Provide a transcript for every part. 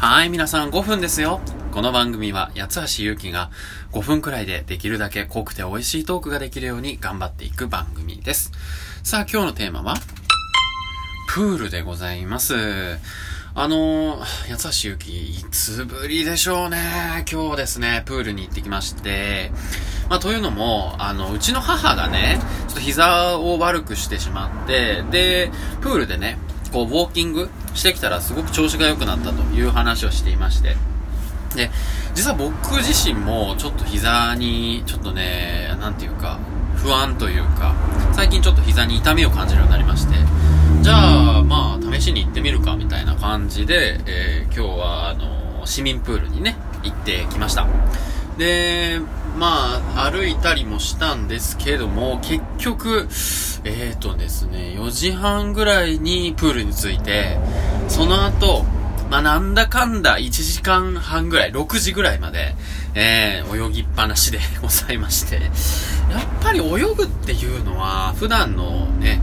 はい、皆さん5分ですよ。この番組は八橋ゆうきが5分くらいでできるだけ濃くて美味しいトークができるように頑張っていく番組です。さあ今日のテーマはプールでございます。あのー、八橋ゆうき、いつぶりでしょうね。今日ですね、プールに行ってきまして、まあ、というのも、あの、うちの母がね、ちょっと膝を悪くしてしまって、で、プールでね、こう、ウォーキングしてきたらすごく調子が良くなったという話をしていまして、で、実は僕自身もちょっと膝に、ちょっとね、なんていうか、不安というか、最近ちょっと膝に痛みを感じるようになりまして、じゃあ、まあ、試しに行ってみるか、みたいな感じで、えー今日は、あの、市民プールにね、行ってきました。で、まあ、歩いたりもしたんですけども、結局、えーとですね、4時半ぐらいにプールに着いて、その後、まあ、なんだかんだ1時間半ぐらい、6時ぐらいまで、えー、泳ぎっぱなしでございまして、やっぱり泳ぐっていうのは、普段のね、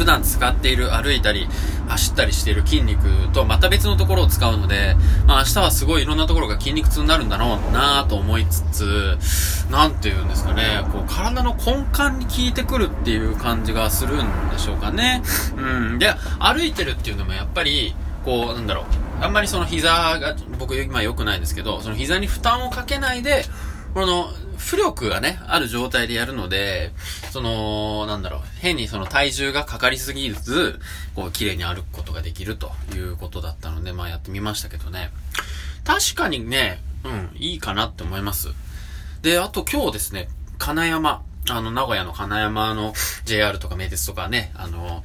普段使っている歩いたり走ったりしている筋肉とまた別のところを使うので、まあ明日はすごいいろんなところが筋肉痛になるんだろうなぁと思いつつ、なんていうんですかね、こう体の根幹に効いてくるっていう感じがするんでしょうかね。うん。で、歩いてるっていうのもやっぱり、こう、なんだろう、あんまりその膝が、僕今良くないんですけど、その膝に負担をかけないで、この、浮力がね、ある状態でやるので、その、なんだろう、変にその体重がかかりすぎず、こう、綺麗に歩くことができるということだったので、まあやってみましたけどね。確かにね、うん、いいかなって思います。で、あと今日ですね、金山、あの、名古屋の金山の JR とか名鉄とかね、あの、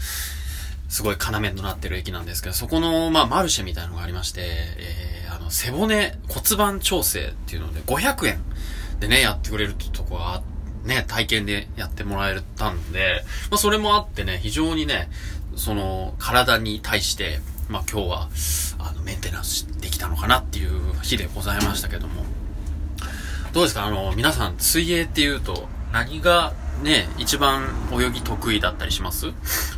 すごい要となってる駅なんですけど、そこの、まあ、マルシェみたいなのがありまして、えー、あの、背骨骨盤調整っていうので、500円でね、やってくれるってとこが、ね、体験でやってもらえたんで、まあ、それもあってね、非常にね、その、体に対して、まあ、今日は、あの、メンテナンスできたのかなっていう日でございましたけども、どうですか？あの、皆さん、水泳っていうと、何がね、一番泳ぎ得意だったりします？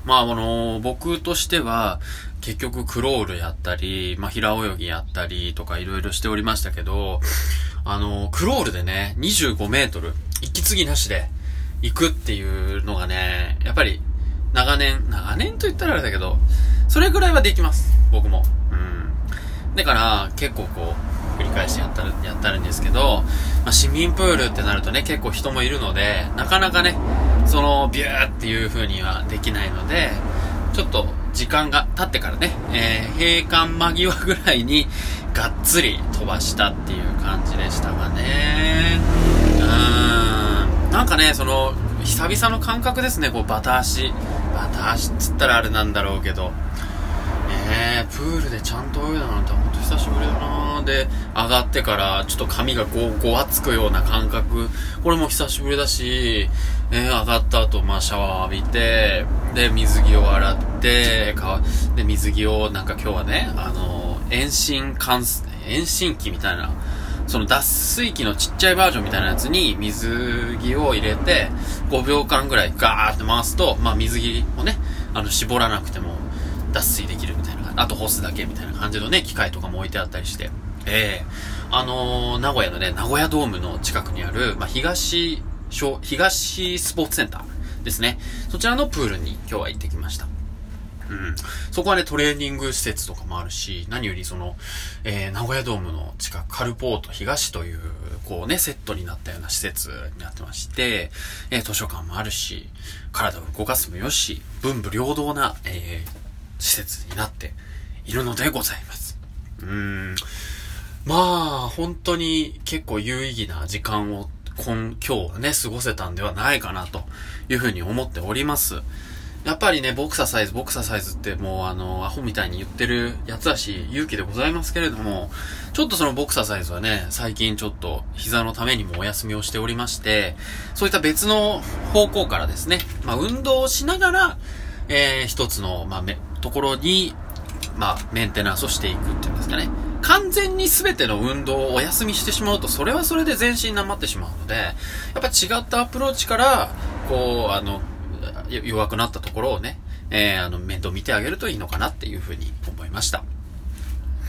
まあ、あの、僕としては、結局クロールやったり、まあ、平泳ぎやったりとかいろいろしておりましたけど、あの、クロールでね、25メートル、息継ぎなしで行くっていうのがね、やっぱり、長年、長年と言ったらあれだけど、それぐらいはできます。僕も。うん。だから、結構こう、繰り返しやったる、やったるんですけど、まあ、市民プールってなるとね、結構人もいるので、なかなかね、その、ビューっていう風にはできないので、ちょっと時間が経ってからね、えー、閉館間際ぐらいに、がっつり飛ばしたっていう感じでしたがね。うーん。なんかね、その、久々の感覚ですね、こう、バタ足。バタ足っつったらあれなんだろうけど。ねえ、プールでちゃんと泳いだなんて本当久しぶりだなで、上がってからちょっと髪がご、ごわつくような感覚。これも久しぶりだし、ね、上がった後、まあシャワー浴びて、で、水着を洗って、かで、水着をなんか今日はね、あの、遠心乾す、遠心機みたいな、その脱水機のちっちゃいバージョンみたいなやつに水着を入れて、5秒間ぐらいガーって回すと、まあ水着をね、あの、絞らなくても脱水できる。あと干すだけみたいな感じのね、機械とかも置いてあったりして。ええあのー名古屋のね、名古屋ドームの近くにある、まあ、東、東スポーツセンターですね。そちらのプールに今日は行ってきました。うん。そこはね、トレーニング施設とかもあるし、何よりその、えー、名古屋ドームの近く、カルポート東という、こうね、セットになったような施設になってまして、えー、図書館もあるし、体を動かすもよし、文武両道な、えー、施設になっているのでございます。うーん。まあ、本当に結構有意義な時間を今、今日はね、過ごせたんではないかなというふうに思っております。やっぱりね、ボクササイズ、ボクササイズってもうあの、アホみたいに言ってるやつだし、勇気でございますけれども、ちょっとそのボクササイズはね、最近ちょっと膝のためにもお休みをしておりまして、そういった別の方向からですね、まあ運動をしながら、えー、一つの、まあ、め、ところに、まあ、メンテナンスをしていくっていうんですかね。完全に全ての運動をお休みしてしまうと、それはそれで全身なまってしまうので、やっぱ違ったアプローチから、こう、あの、弱くなったところをね、えー、あの、面倒見てあげるといいのかなっていうふうに思いました。